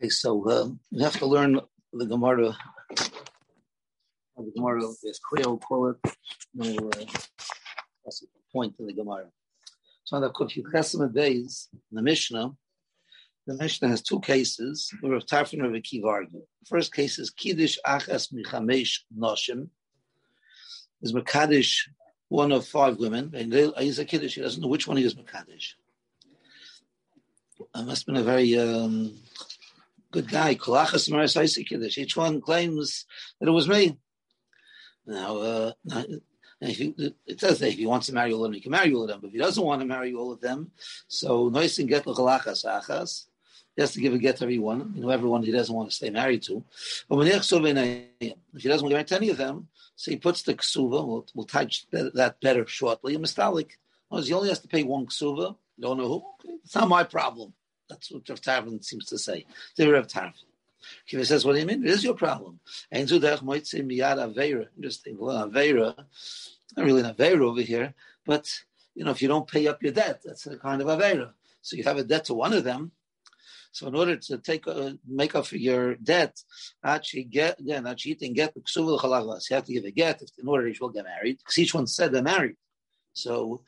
Okay, so uh, we have to learn the Gemara. The Gemara is clear, we'll call it. Uh, that's the point of the Gemara. So on the Kufyu Chesed days, the Mishnah, the Mishnah has two cases where Rav Tarfon and Rav Akiva argue. The first case is Kiddush Achas Michamesh Noshim. Is Makadish one of five women, and he's a Kiddush, he doesn't know which one he is Makadish. It must have been a very um, good guy. Each one claims that it was me. Now, uh, it says that if he wants to marry all of them, he can marry all of them. But if he doesn't want to marry all of them, so nois and get l'chalachas achas. He has to give a get to everyone, you know, everyone he doesn't want to stay married to. But when if he doesn't want to marry to any of them, so he puts the ksuva. We'll, we'll touch that better shortly. A mistalik. He only has to pay one ksuva. Don't know who. It's not my problem. That's what Rav Tarfon seems to say. The Rav Tarfon. Kiva says, what do you mean? It is your problem. Interesting. Well, Aveira, not really an Aveira over here, but, you know, if you don't pay up your debt, that's a kind of Aveira. So you have a debt to one of them. So in order to take uh, make up for your debt, actually get again, actually get the You have to give a get if, in order will get married, because each one said they're married. So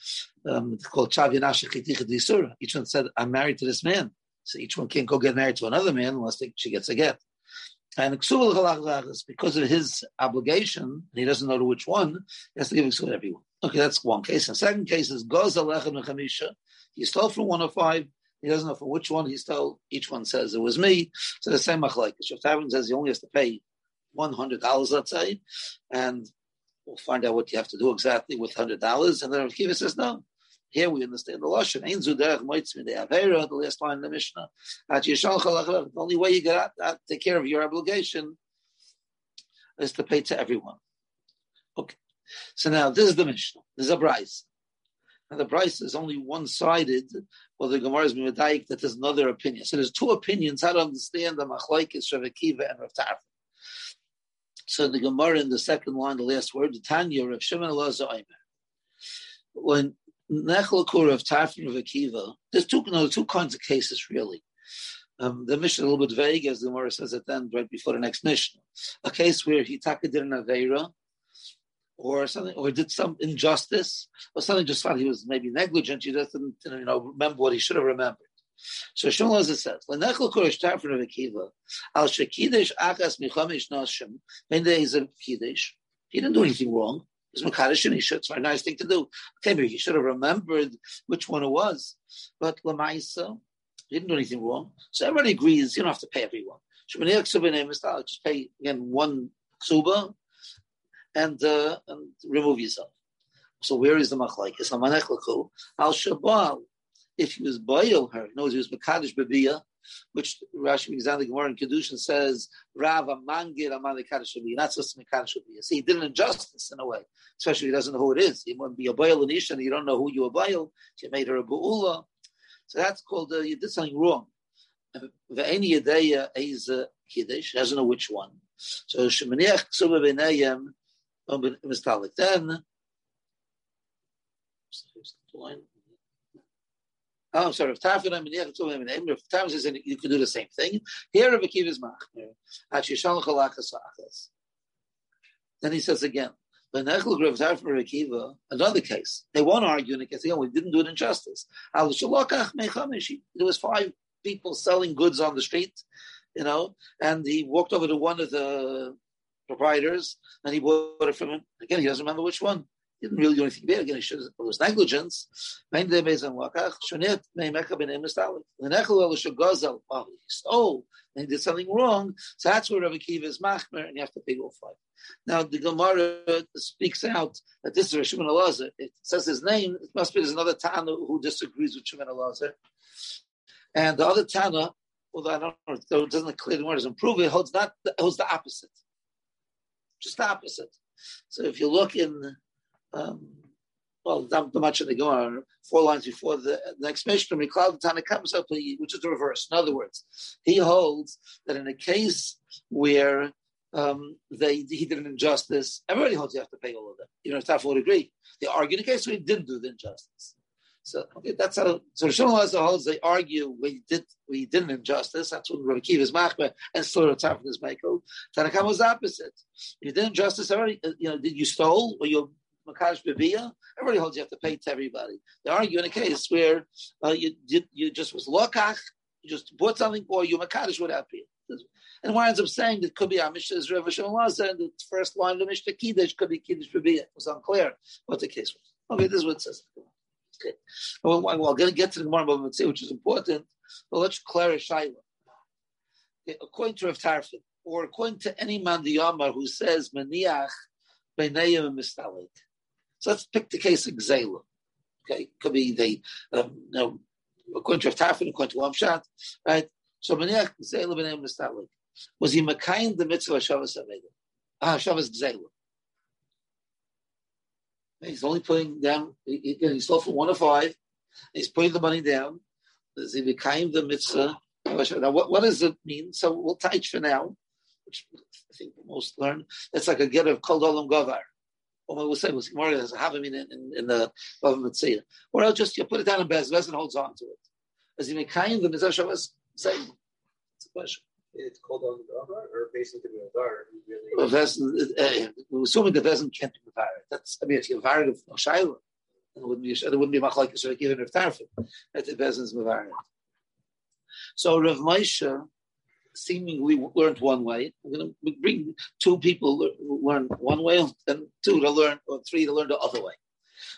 um, it's called Chav Each one said, I'm married to this man. So each one can't go get married to another man unless they, she gets a get. And because of his obligation, and he doesn't know to which one, he has to give to everyone. Okay, that's one case. And second case is Goz. He stole from one of five. He doesn't know from which one he stole. Each one says it was me. So the same machlaik. Shaf Tavern says he only has to pay one hundred dollars, let's say, and We'll find out what you have to do exactly with hundred dollars. And then Rav Kiva says, no. Here we understand the lashon. Ein zuderach avera. The last line in the Mishnah. At The only way you get out, out, take care of your obligation is to pay to everyone. Okay. So now this is the Mishnah. This is a price. And the price is only one-sided, well, the Gemara is Mimadaik that there's another opinion. So there's two opinions how to understand the Machlaikis, Rav Akiva, and Rav Tarfon. So the Gemara in the second line, the last word, the Tanya of Shimon Elazar When Nechlakur of Tarfon of Akiva, there's two, no, two kinds of cases really. Um, the mission a little bit vague, as the Gemara says at the end, right before the next mission. A case where he did an Aveira, or something, or did some injustice, or something just thought he was maybe negligent. He doesn't, you know, remember what he should have remembered. So Shmuel it says, "Lenechel koresh tarfon of Akiva al shekidesh akas michamish nashim when there is a kiddush. He didn't do anything wrong. It's makadosh and should. It's a nice thing to do. Okay, maybe he should have remembered which one it was, but lamaisa he didn't do anything wrong. So everybody agrees you don't have to pay everyone. Just pay again one ksuba and uh, and remove yourself. So where is the machlaik? It's a al shabal if he was boil her, knows he was Makadish Babiyah, which Rashi Mizan Gemara in Kedushin says, Rav Amangir Amani Kaddish Babiyah, not just Makadish Babiyah. See, he did an injustice in a way, especially if he doesn't know who it is. He wouldn't be a boil in and you don't know who you are boil. You made her a Bu'ula. So that's called, uh, you did something wrong. Ve'eni Yadeya is a Kiddush, doesn't know which one. So Shemaniach Ksuba B'nayim, Mistalik. Then, Oh, I'm sorry. Tafin says you can do the same thing. Here, Kiva is machmir. At Yishalach Alachas Achas. Then he says again. Another case. They won't argue in the case. Again, we didn't do it in justice. There was five people selling goods on the street, you know, and he walked over to one of the proprietors and he bought it from him. Again, he doesn't remember which one. Didn't really do anything bad. Again, it was negligence. Nechel el shagozel. Oh, he stole and he did something wrong. So that's where Rabbi Kiva is machmer, and you have to pay all five. Now the Gemara speaks out that this is Shimon Elazar. It says his name. It must be there's another Tana who disagrees with Shimon Elazar, and the other Tana, although I don't know, it doesn't clear the word doesn't prove it, holds not holds the opposite, just the opposite. So if you look in um, well, not much in the Gemara, four lines before the, the next Mishnah, Miklal Tana comes up, which is the reverse. In other words, he holds that in a case where um, they he did an injustice, everybody holds you have to pay all of them. You know, Taf would agree. They argue in case where he didn't do the injustice. So okay, that's how. So Rishon as holds they argue we did we did an injustice. That's when Rabbi Kiva is machmer and still top is Michael. Tanakam was opposite. You did injustice already. Uh, you know, did you stole or you makash bebia? Everybody holds you have to pay to everybody. They argue in a case where uh, you did you just was lokach, you just bought something or you makadosh without paying. And one ends up saying that could be our Mishnah is Rav and the first line of the Mishnah Kiddush could be Kiddush Bebia. It was unclear what the case was. Okay, this is what it says. Okay. Well, well, to get to the Gemara Bava which is important, but let's clarify. Okay, according to Rav Tarfon, or according to any man the Yamar who says Maniach and Mistalik. So let's pick the case of Gzela. Okay, could be the um, you know, according to Tarfon, according to Lamshat, right? So Maniach Gzela Beinayim Mistalik. Was he Makayin the mitzvah Shabbos Aveda? Ah, Shabbos Gzela. He's only putting down, he, he stole from one of five. He's putting the money down. Is he became the mitzvah? Now, what, what does it mean? So we'll teach for now, which I think most learn. It's like a get of kol olam gavar. What we'll say was more as a havim in, in, in the government say. Or I'll just you put it down in Bez, Bez and holds on to it. As he became the mitzvah Shabbos, say, it's a question it's called on the Dava or basically the Nadar? Really well, uh, assuming the Vezin can't be Mavar. That's, I mean, if you're Mavar of Shaila, it wouldn't be, it wouldn't be Machlaikis or even if Tarfin. That the Vezin's Mavar. So Rav Moshe seemingly learned one way. We're going to bring two people who learn one way and two to learn, or three to learn the other way.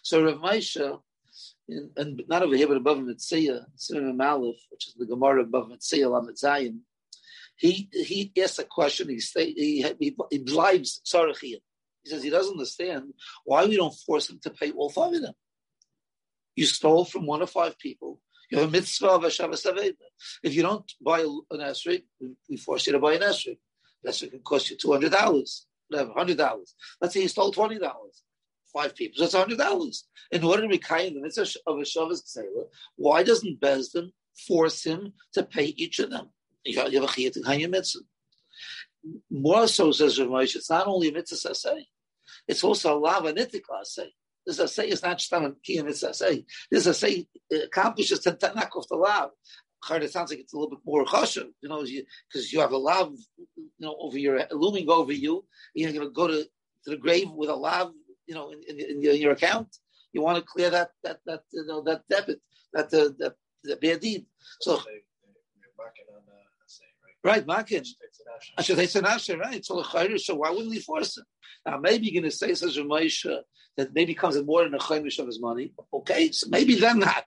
So Rav Moshe, and not over here, but above Mitzvah, Simon Malif, which is the Gemara above Metzia, Lamed Zayin, he he asks a question. He stay, he he, he lives He says he doesn't understand why we don't force him to pay all five of them. You stole from one of five people. You have a mitzvah of a Shabbos If you don't buy an esrog, we force you to buy an esrog. Esrog can cost you two hundred dollars, whatever, hundred dollars. Let's say you stole twenty dollars. Five people, so it's hundred dollars. In order to be kind the mitzvah of a Shabbos why doesn't Besdin force him to pay each of them? you have a chiyat in mitzvah. More so, says Rav Moshe, it's not only a mitzvah say, it's also a lava nitik say. This say is not just a kiyam mitzvah say. This say accomplishes to knock off the lav. It sounds like it's a little bit more chashav, you know, because you, have a love, you know, over your looming over you. You're going to go to, to the grave with a love, you know, in, in, in your account. You want to clear that that that you know that debit, that uh, that, that bad deed. So. Right, Makin. I should say Sanasha, right? So so why wouldn't we force him? Now maybe you're going to say such a Moshe that maybe comes with more than a chaimish of his money. Okay, so maybe then not.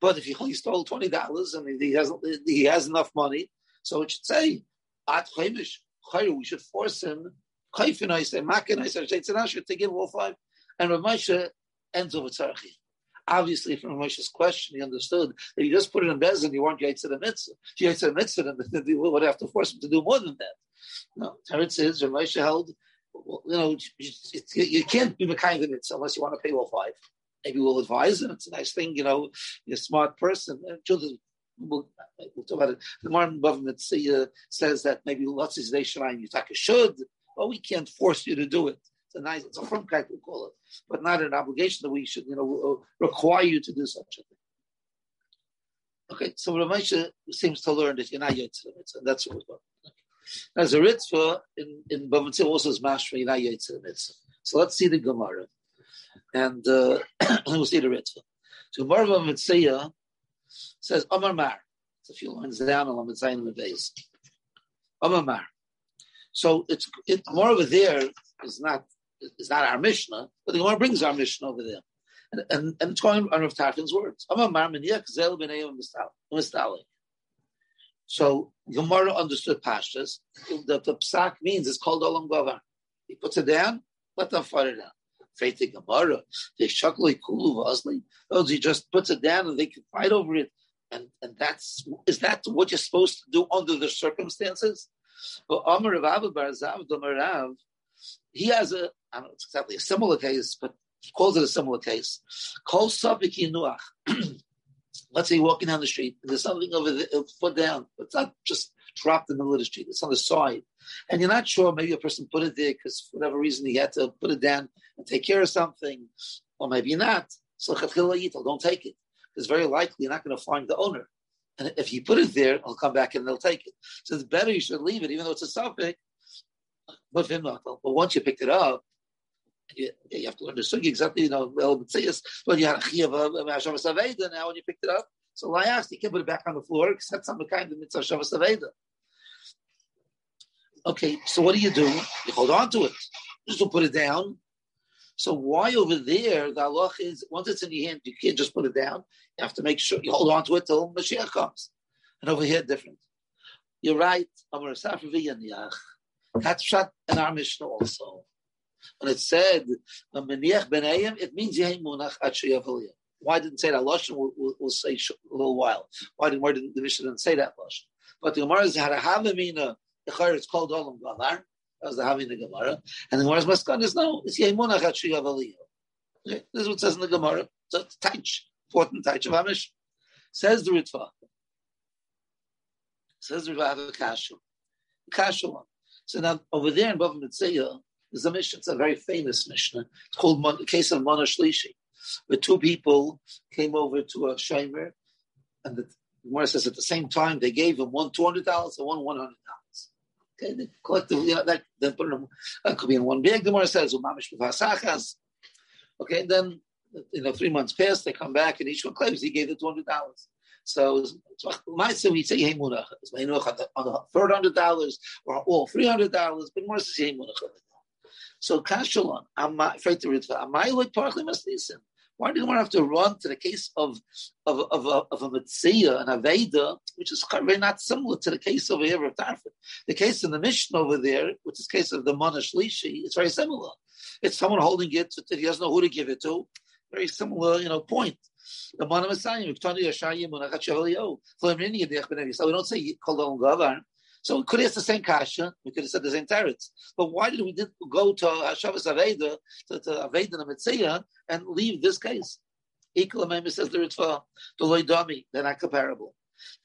But if he only stole twenty dollars and he has he has enough money, so it should say at chaimish we should force him. Chaifin I say Makin I say to give all five, and Ramesha ends over tzarchi. Obviously, from Moshe's question, he understood that you just put it in Bezin, you weren't Yaitz the mitzvah. If you Yaitz the mitzvah, then you would have to force him to do more than that. No, Teretz is, Moshe held, well, you know, you, you can't be Mekayim the mitzvah unless you want to pay all five. Maybe we'll advise him. It's a nice thing, you know, you're a smart person. Children We'll, we'll, talk about it. The Martin government says that maybe lots of days you should, but we can't force you to do it a nice, it's a guy to call it, but not an obligation that we should, you know, uh, require you to do such a thing. Okay, so Ramesha seems to learn that you're not mitzvah, and that's what we're talking As a Ritva in, in Bavatzil also is master, you're not mitzvah. So let's see the Gemara. And uh, we'll see the Ritva. So Gemara Bavatzil says, Amar Mar. It's a few lines down on the Zayin the base. Amar Mar. So it's it, more over there is not it's not our Mishnah, but the Gemara brings our Mishnah over there. And, and, and it's going on Rav Tarfon's words. So Gemara understood Pashtas. The, the psak means it's called Olam Gavar. He puts it down, let them fight it down. Faith in Gemara, they shakli kulu vasli. Oh, he just puts it down and they can fight over it. And and that's is that what you're supposed to do under the circumstances? But Amar Rav Abba Bar Zav he has a, I don't know it's exactly a similar case, but he calls it a similar case. Kol Sabiki Nuach. Let's say you're walking down the street, and there's something over there, uh, foot down. It's not just dropped in the middle of the street, it's on the side. And you're not sure, maybe a person put it there because for whatever reason he had to put it down and take care of something, or maybe not. So don't take it. it's very likely you're not going to find the owner. And if you put it there, he'll come back and they'll take it. So it's better you should leave it, even though it's a suffix. Uh, but once you picked it up, you, you have to learn the exactly, you know, well, but you had a chiyav of Aveda now when you picked it up. So I asked, you can't put it back on the floor, except some kind of mitzvah Hashavas Aveda. Okay, so what do you do? You hold on to it. Just don't put it down. So why over there the Allah is once it's in your hand, you can't just put it down. You have to make sure you hold on to it till Mashiach comes. And over here, different. You're right. That's shot in our Mishnah also. When it said it means Why didn't say that Lashon? We'll, we'll, we'll, say a little while. Why didn't, why didn't the Mishnah didn't say that Lashon? But the Gemara had a Havamina. It's called Olam Gavar. That was the having the Gemara. And the Gemara's Maskan is no, it's Yemunach Hatshiyav Aliyah. Okay, this is what says in the Gemara. So it's Taich, important Taich of Amish. Says the Ritva. Says the Ritva have a Kashu. Kashu one. So now over there in Bava Metzia, there's a mission. It's a very famous mission. It's called the case of Mona Shlishi, where two people came over to a Shomer, and the Gemara says at the same time they gave him one two hundred dollars and one one hundred dollars. Okay, they collectively, you know, that, them, that could be in one big. The more says, Okay, then, you know, three months pass, they come back, and each one claims he gave the $200. So, might say we say Yemunach, on the third hundred dollars or all three hundred dollars, but more says Yemunach. So Kashalon, I'm afraid to read. Am I like partly listen? Why do you want to have to run to the case of of of, of, of a Mitzvah and a Veda, which is very not similar to the case over here of Tarfin? The case in the Mishnah over there, which is the case of the Monash Lishi, it's very similar. It's someone holding it that he doesn't know who to give it to. Very similar, you know, point. So we don't say Kol Gavar. So we could have the same kasha, we could have said the same teretz. But why did we go to Hashavas Aveda, to, to Aveda and Mitzvah, and leave this case? Equal says the Ritva, the Loidami, they're not comparable.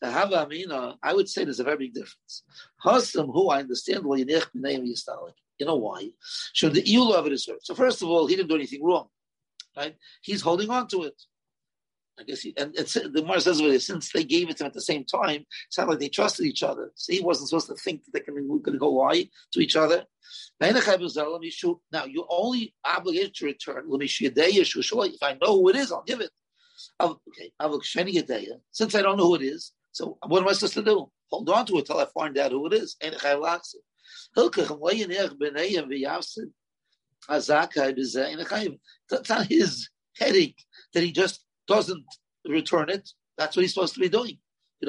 The Hava Amina, I would say there's a very big difference. Hasam, who I understand, you know why? Should the Iul of it is. So first of all, he didn't do anything wrong. Right? He's holding on to it. I guess, he, and it's, the Gemara says over since they gave it to him at the same time, it's not like they trusted each other. So he wasn't supposed to think that they can going to go lie to each other. Now you're only obligated to return. If I know who it is, I'll give it. Okay, since I don't know who it is, so what am I supposed to do? Hold on to it till I find out who it is. That's not his headache that he just doesn't return it, that's what he's supposed to be doing. The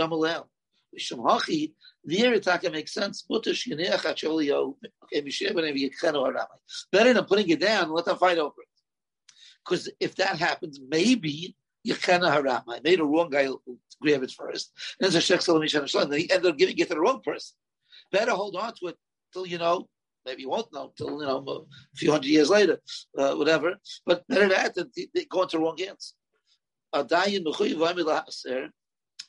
makes sense. Better than putting it down, let them fight over it. Because if that happens, maybe Yechena Haram. I made a wrong guy grab it first. And then he ended up giving it to the wrong person. Better hold on to it till you know maybe you won't know till you know a few hundred years later, uh, whatever. But better that than go into the wrong hands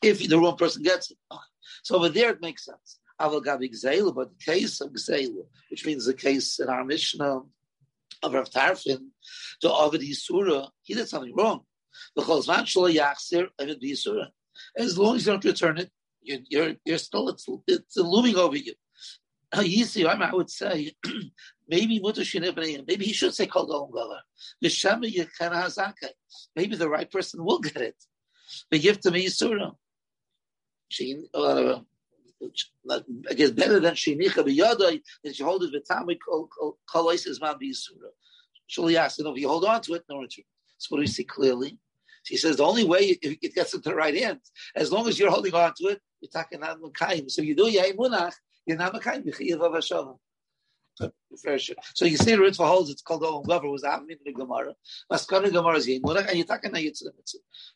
if the wrong person gets it. So over there it makes sense. But the case of Gzela, which means the case in our Mishnah of Rav Tarfin, to Ovid Yisura, he did something wrong. Because as long as you don't return it, you're, you're, you're still, it's, it's looming over you. I would say, maybe maybe he should say Kol Galar. Maybe the right person will get it. But give to me Yisura. She, uh, I guess better than Shinicha biyadai that she hold it with Tami Kol Oises Man biyisura. She'll ask, you if you hold on to it, no return. So what do we see clearly? She says the only way it gets into the right hands, as long as you're holding on to it, you're talking Mekayim. So you do Yai Munach, you're not Mekayim, Yechiyav of Hashem. So you see, the Ritva holds it's called Olam Gover was Avmin the Gemara. Maskana Gemara is Yemunach, and you're talking about Yitzhak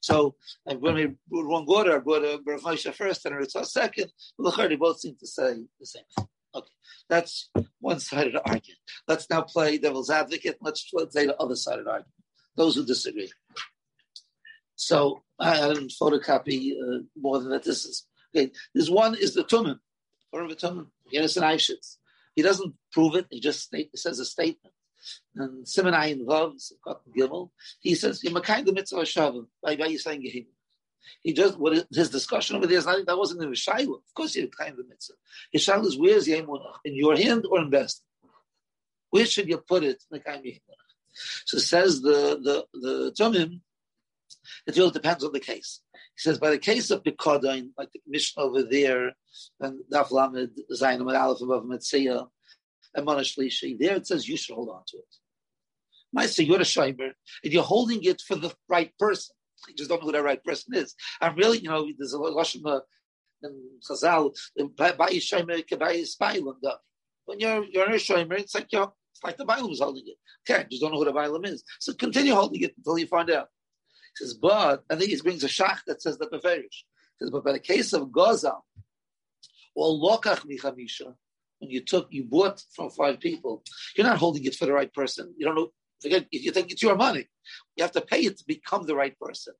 So I'm going to wrong order. I brought a Moshe first and Ritva second. They both seem to say the same thing. Okay, that's one side of the argument. Let's now play devil's advocate. Let's play the other side of the argument. Those who disagree. So I didn't photocopy uh, more than that. This is okay. This one is the Tumim, or the Tumim. Yenis and Aishitz. He doesn't prove it. He just state, says a statement. And Simon Ayin Vav, Gimel, he says, "You're kind of mitzvah shavim by by you saying Gehimu." He just what his discussion over there is not that wasn't in the. Of course, you're kind of the mitzvah. His Shiloh is where's the in your hand or in best? Where should you put it? So says the the the Tumim, it really depends on the case. He says by the case of Bikodain, like the Mishnah over there, and Daf Lamed Zayin and Aleph above Metzia, and Manashlishi, there it says you should hold on to it. Say you're a shimer, and you're holding it for the right person. You just don't know who that right person is. I'm really, you know, there's a lashon in Chazal, when you're you're a shimer, it's like you're it's like the Bible is holding it. Okay, just don't know who the Bible is. So continue holding it until you find out. Says, but I think he brings a shach that says that the Beferish. Says, but by the case of Gozal, or Lokach Michamisha, when you took, you bought from five people, you're not holding it for the right person. You don't know. Forget if you think it's your money, you have to pay it to become the right person.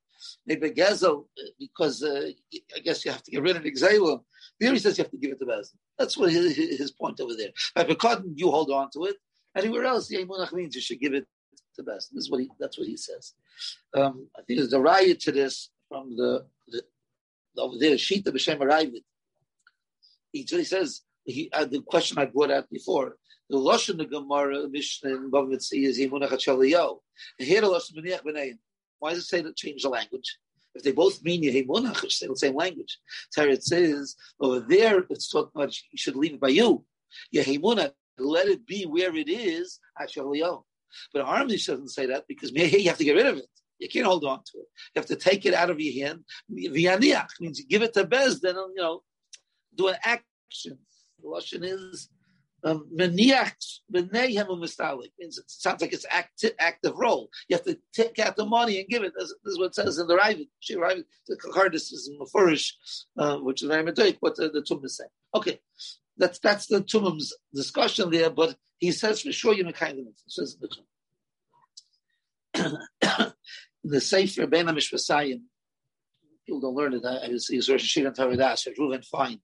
Maybe Gezel, because uh, I guess you have to get rid of Exalum. There he says you have to give it to Bezin. That's what his, his point over there. By because you hold on to it. Anywhere else, the Emunach means you should give it to best. This is what he, that's what he says. Um, I think there's a riot to this from the, the over there, Shita B'Shem Arayvid. He, he says, he, uh, the question I brought out before, the Lashon the Gemara Mishnah in Bava is Yimunach HaChaliyo. Here the Lashon B'Niach B'Neim. Why does it say to change the language? If they both mean Yehimunach, it's the same language. It says over there, it's talking about you should leave it by you. Yehimunach, let it be where it is, HaChaliyo. But our doesn't say that because you have to get rid of it. You can't hold on to it. You have to take it out of your hand. Vianiach means you give it to Bez, then you know, do an action. The Russian is maniach umistalik. Means it sounds like it's active, active role. You have to take out the money and give it. This, this is what it says in the Ravid. She Ravid, the Kardis is in Mefurish, uh, which is very medoik. What the, the Tum is saying. Okay, that's that's the Tumim's discussion there. But he says for sure you're kind of says the Sefer Ben Mishpasayim. People don't learn it. I, I see Rosh Hashanah Taradas. Reuven Fine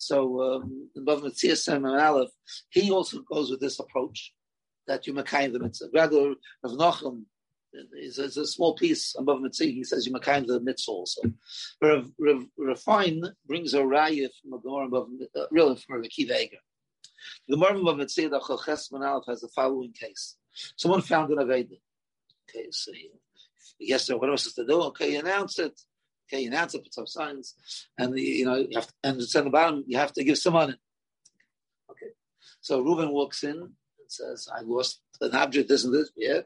so um, above Metzias and Aleph, he also goes with this approach that you're makayim the mitzvah. Rather, Rav Nochem is, is a small piece above Mitzvah. He says you makayim the mitzvah also. Rav, Rav, Rafine brings a raya from a Gemara above, uh, really from the Kiva Eiger. The Gemara above Metzia, the Chalches Aleph has the following case. Someone found an Aveda. Okay, so he, yes, sir, what am I supposed to do? Okay, announce it. Okay, you announce it, put some signs, and the, you know, you have to, and it's on the bottom. You have to give some money. Okay, so Reuben walks in and says, "I lost an object. isn't this. Yeah,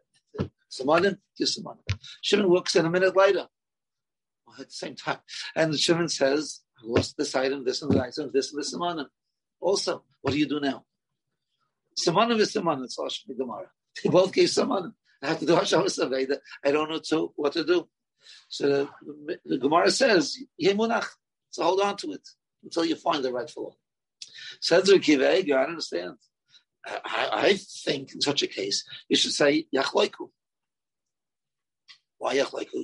money. Give money." Shimon walks in a minute later, well, at the same time, and Shimon says, "I lost this item, this and that item, this and this money." Also, what do you do now? Simonim is Simonim. It's Lashon Gemara. They both gave some. I have to do Hashem I don't know to, what to do. So the, the Gemara says, Yemunach, so hold on to it until you find the rightful one. Says Kiveg, I understand. I, I, think in such a case, you should say Yachloiku.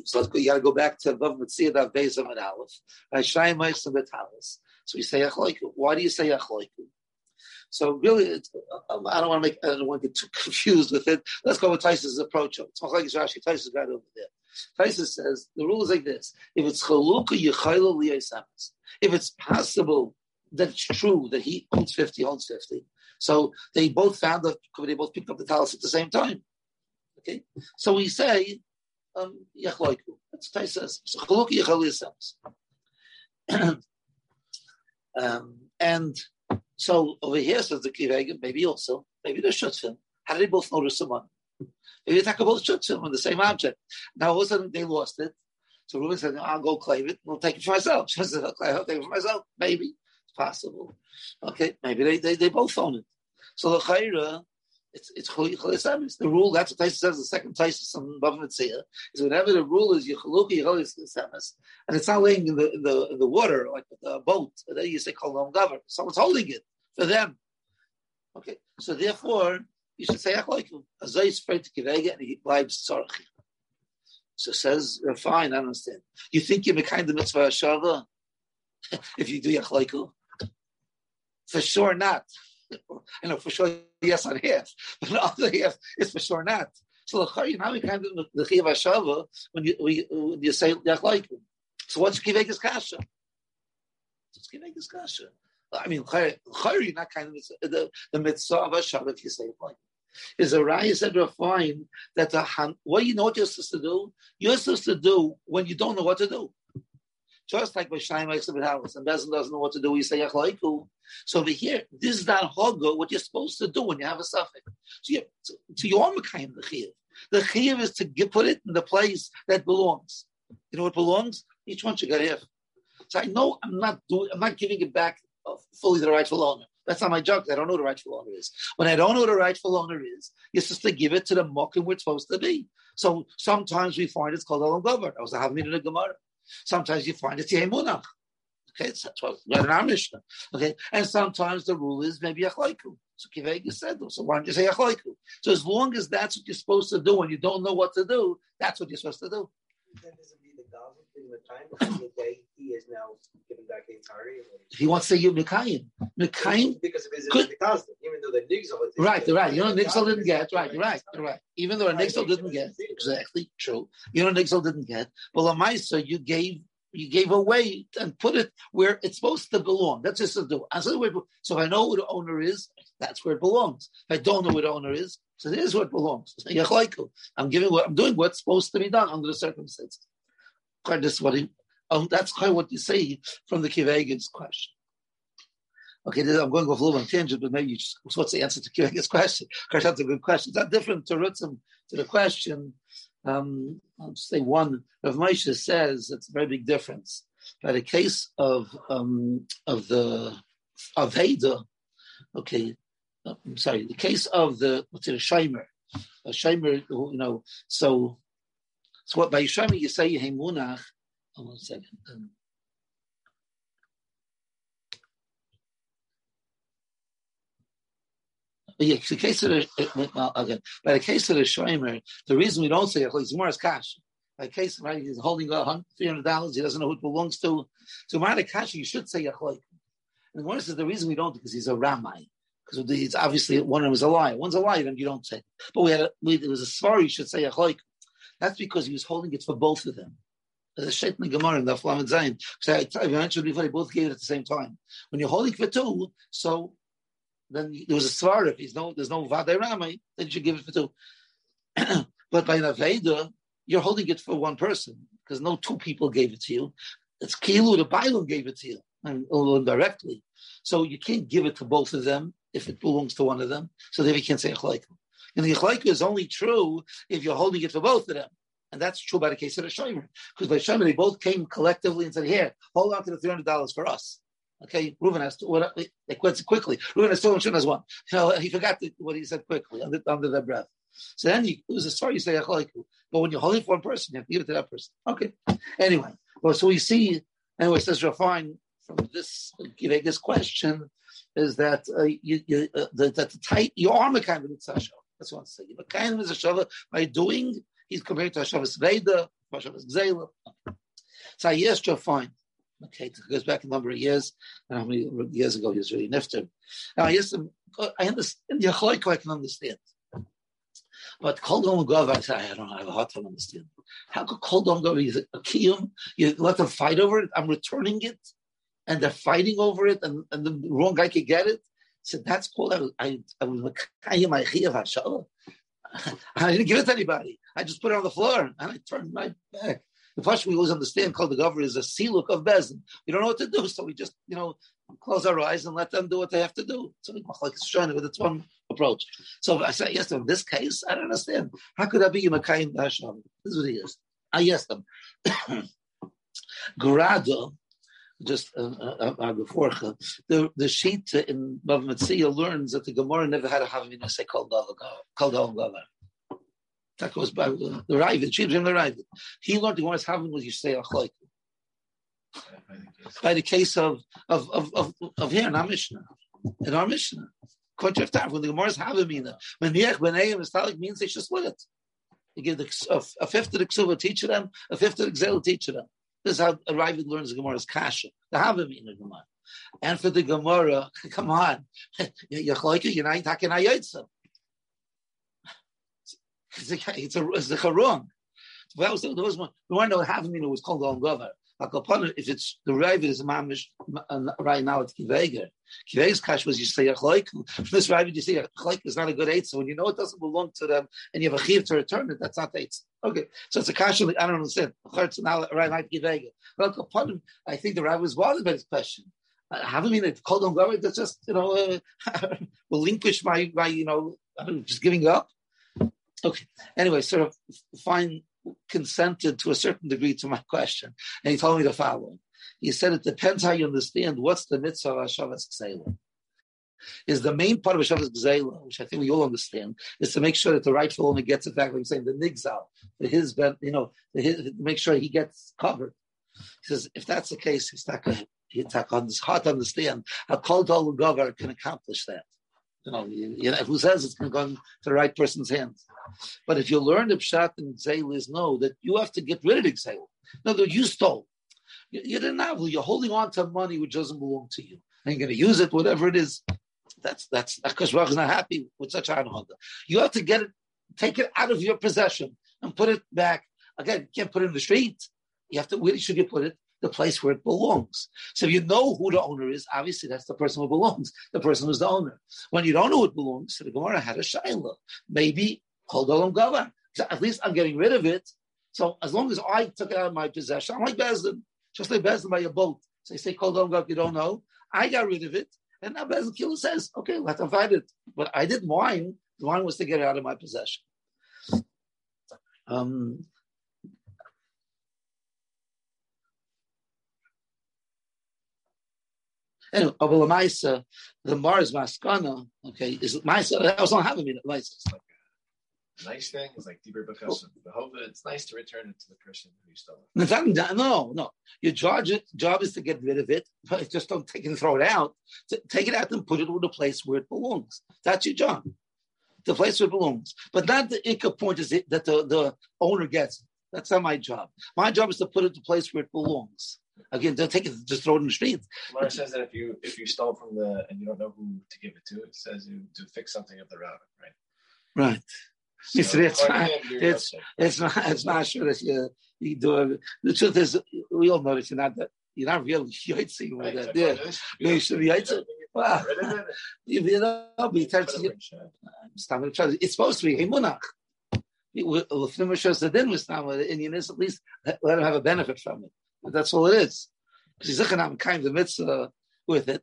So you got to go back to above Mitzvah Dav Bezam and Aleph. Rashayim Meisim Betalis. So we say. Why do you say Yachloiku? So really, um, I don't want to make, I don't want to get too confused with it. Let's go with Tyson's approach. It's like Rashi. Tyson's over there. Tyson says the rule is like this: if it's chaluka yichayla if it's possible that it's true that he owns fifty, owns fifty, so they both found that they both picked up the talis at the same time. Okay, so we say um, yachloiku. That's what says. So chaluka yichayla um, and so over here says the Kivega, maybe also, maybe the Shutzfin. How did they both notice someone? Maybe they talk about Shutzfin on the same object. Now all of a sudden they lost it. So Reuben said, I'll go claim it. I'll take it for myself. She said, I'll take it for myself. Maybe. It's possible. Okay, maybe they, they, they both own it. So the Chayra, it's it's The rule, that's what Taisa says, the second Taisa on Bava Metzia, is whenever the rule is Yechaluki Yechalis and it's not laying in the, in the, in the water, like the boat, then you say Kolom Gavar. Someone's holding it for them. Okay, so therefore, you should say Achloikum. Azay is afraid to Kivega, and he vibes Tzorach. So says, fine, I understand. You think you're kind of mitzvah Shava if you do Yachloikum? For sure not. I know for sure yes on half, but the other half it's for sure not. So you know we kind of the chiyav hashava when you when you say yachleikum. So what's Kivegas Kasha? What's Kivegas Kasha? I mean, Chayri, not kind of the, the mitzvah of Hashem, if you say like is a raya said refine that the what you know what you're supposed to do, you're supposed to do when you don't know what to do. Just like Shai makes a house and Bezin doesn't know what to do, you say Yachlaiku. So over here, this is not Hogo, what you're supposed to do when you have a suffix. So, you, so, so you are Mekayim the Chiv. The Chiv is to get, put it in the place that belongs. You know what belongs? Each one should get here. So I know I'm not doing, I'm not giving it back uh, fully to the rightful owner. That's not my job. I don't know the rightful owner is. When I don't know the rightful owner is, you're supposed to give it to the where it's supposed to be. So sometimes we find it's called Olam Gover. I was having it in a Gemara. Sometimes you find it's Yemunach. Okay, that's what we in our Mishnah. Okay, and sometimes the rule is maybe Achlaiku. So Kivega said, so why don't you say Achlaiku? So as long as that's what you're supposed to do and you don't know what to do, that's what you're supposed to do. The time the day he is now giving back a tari? He wants to give Mikayim. Mikayim because of his Could, even though the Nigzal Right, right. You know Nigzal didn't get right, right, right. Even though a Nigzal didn't get exactly true. You know Nigzal didn't get. Well Lamaisa, you gave you gave away and put it where it's supposed to belong. That's just to do. So if I know who the owner is, that's where it belongs. If I don't know who the owner is, so it is where it belongs. I'm giving what I'm doing what's supposed to be done under the circumstances. That's what he, um, that's of what you say from the Kivegan's question. Okay, I'm going off a little on tangent, but maybe you just, what's the answer to Kivegan's question? That's a good question. It's not different to Rutzim to the question. Um, I'll just say one. Rav Moshe says it's a very big difference. By the case of um, of the of Heda, okay, uh, I'm sorry, the case of the what's it, a Shimer, a Shimer, you know, so so what by Yishami you say Yehimunach. Oh, one second. Um, yeah, the case of the well, again, by the case of the Shomer, the reason we don't say it is more as cash. By the case, right, he's holding three hundred dollars. He doesn't know who it belongs to. So, Mara Kash, you should say Yachloik. And one says the reason we don't because he's a Ramai. Because it's obviously one of them is a liar. One's a liar, then you don't say. But we had a, we, was a svar you should say Yachloik. That's because he was holding it for both of them. There's a Shet Gemara in the Flamet Zayin. Because I, I mentioned before, they both gave it at the same time. When you're holding for two, so then there was a svar. If there's no, there's no Vadei Ramai, then you should give it for two. but by an Aveda, you're holding it for one person because no two people gave it to you. It's Kilu, the Bible gave it to you, and uh, indirectly. So you can't give it to both of them if it belongs to one of them. So then you can't say Achlaikum. And the Yichlaika is only true if you're holding it for both of them. And that's true by the case of the Shomer. Because by Shomer, they both came collectively and said, here, hold on to the $300 for us. Okay, Reuven has to, what, they quit quickly. Reuven has and Shimon has one. You know, he forgot the, what he said quickly under, under their breath. So then you, it was a story you say, but when you're holding for one person, you have to give it to that person. Okay. Anyway, well, so we see, anyway, it says Rafine from this, this question is that uh, you, you, uh, the, that the tight, you are of mitzvah that's I'm saying. But Kain is a Shava by doing, he's compared to a Shavas Veda, Shavas Gzela. So yes, Joe, fine. Okay, it goes back a number of years. I how many years ago he was really nifter. Now, yes, um, I understand. Yachloik, I can understand. But Kol Dom Gov, I say, I don't know, I have a hard time understanding. How could Kol Dom Gov, is a kiyum, you let them fight over it, I'm returning it, and they're fighting over it, and, and the wrong guy could get it, so that's called I I, I was my I didn't give it to anybody. I just put it on the floor and I turned my back. The first we always understand called the governor is a siluk of bezin. We don't know what to do, so we just you know close our eyes and let them do what they have to do. So we like it's showing with its one approach. So I said, yes, in this case, I don't understand. How could that be Makayim Hashem? This is what he is. I asked them. Grado just uh, uh, uh, before the the sheet in Bava Metzia learns that the Gemara never had a Havina say called Gavar. That goes by the Ravid. She him the Ravid. He learned the Gemara's Havin was you say Achloik. By the case of of of of, of here in our Mishnah, in our Mishnah, when the Gemara's Havimina, when Niach B'neiim is Talik means they should split it. You give the, a, a fifth of the Ksuva teach them, a fifth of the Gzel teach them. This is how a Ravid learns the Gemara's kasha. The Havim in the Gemara. And for the Gemara, come on, you're ayotza. It's a it's a it's a charung. That was there was one. To know Havim it was called Al. If it's the Ravid is mamish right now, it's kiveger. Kiveger's kash was you say achloik. This Ravid you say achloik is not a good eight. So when you know it doesn't belong to them and you have a chiv to return it, that's not eight. Okay, so it's a kash. I don't understand. now right now kiveger. But I think the Ravid was bothered by this question. I haven't been called on government. That's just you know uh, relinquish my my you know just giving up. Okay. Anyway, sort of fine consented to a certain degree to my question, and he told me the following. He said it depends how you understand what's the mitzvah of Hashavas Ksela. Is the main part of Hashavas Ksela, which I think we all understand, is to make sure that the rightful owner gets it back, like I'm saying, the nigzal, the his, you know, his, make sure he gets covered. He says, if that's the case, it's not going it's hard to understand how Kol Dol Gover can accomplish that. You know, you know, who says it's going to go to the right person's hands? But if you learn the pshat and zeil is no, that you have to get rid of the zeil. No, that you stole. You, you didn't have. You're holding on to money which doesn't belong to you, and you're going to use it, whatever it is. That's that's Baruch is not happy with such an anhoga. You have to get it, take it out of your possession and put it back. Again, you can't put it in the street. You have to. Where should you put it? The place where it belongs. So if you know who the owner is, obviously that's the person who belongs, the person who's the owner. When you don't know who it belongs, so the Gemara had a shaila. Maybe hold olam gava. So at least I'm getting rid of it. So as long as I took it out of my possession, I'm like Bezdin, just like Bezdin by a boat. So you say kol olam gava, you don't know. I got rid of it. And now Bezdin Kilo says, okay, let them find it. But I didn't whine. The wine was to get it out of my possession. Um, Anyway, Abul Maisa, the Mars Maskana, okay, is Maisa, I was not having it, Maisa. Nice thing is like deeper because it's nice to return it to the person who stole it. No, no. Your job, job is to get rid of it, but just don't take it and throw it out. Take it out and put it in the place where it belongs. That's your job. The place where it belongs. But not the income point is it, that the, the owner gets. That's not my job. My job is to put it the place where it belongs. Again, don't take it, just throw it in the street. Gemara says that if you if you stole from the and you don't know who to give it to, it says you to fix something of the router, right? Right. So, it's, not, it's, it's not it's not sure that you you do it. The truth is, we all know that you're not that you're not really yitzing with that. Yeah, you should be yitzing. Wow. You know, it's supposed to be himunach. With the Mishas the din with the Indian is at least let him have a benefit from it. That's all it is. Because kind of mitzvah with it.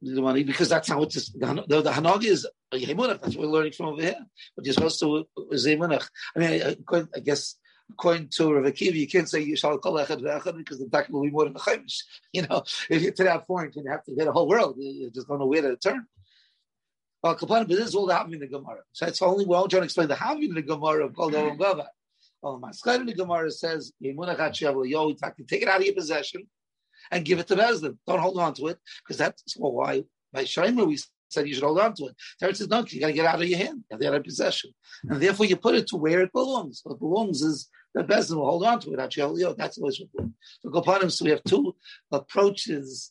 The money because that's how it's the, the, the is. That's what we're learning from over here. But you're supposed to is. I mean, I, I guess according to Rav Akiva, you can't say you shall call echad ve'echad because the back will be more than the chaimish. You know, if you to that point, you have to get a whole world. You just don't know where to turn. Well, but this is all the having in the Gemara. So it's only we're only trying to explain the having in the Gemara of called Olam Gava. Oh, my the Gemara says, take it out of your possession and give it to Bezdin. Don't hold on to it, because that's well, why by Shaimer we said you should hold on to it. Teretz says, no, you got to get out of your hand, you out of possession. And therefore you put it to where it belongs. What belongs is that Bezdin will hold on to it. Actually, that's the way it's So Kopanim, so we have two approaches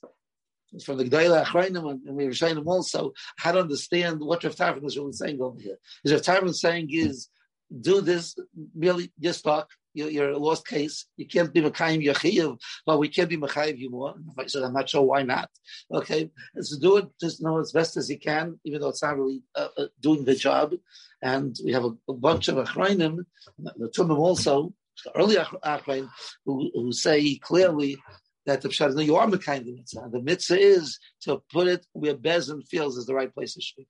from the Gdaila Achrayim and we Rishayim also, how to understand what Rav Tarfon is really saying over here. Is Rav Tarfon saying is, do this, really just talk. You're, you're a lost case. You can't be Mekayim Yachiv, but we can't be Mekayim you more. I said, I'm not sure why not. Okay, so do it just know as best as you can, even though it's not really uh, uh, doing the job. And we have a, a bunch of Achrayim, the Tumim also, the early Achrayim, who, who say clearly that the pshat is no, you are mekayim the mitzvah. The mitzvah is to put it where Bezin feels is the right place to should.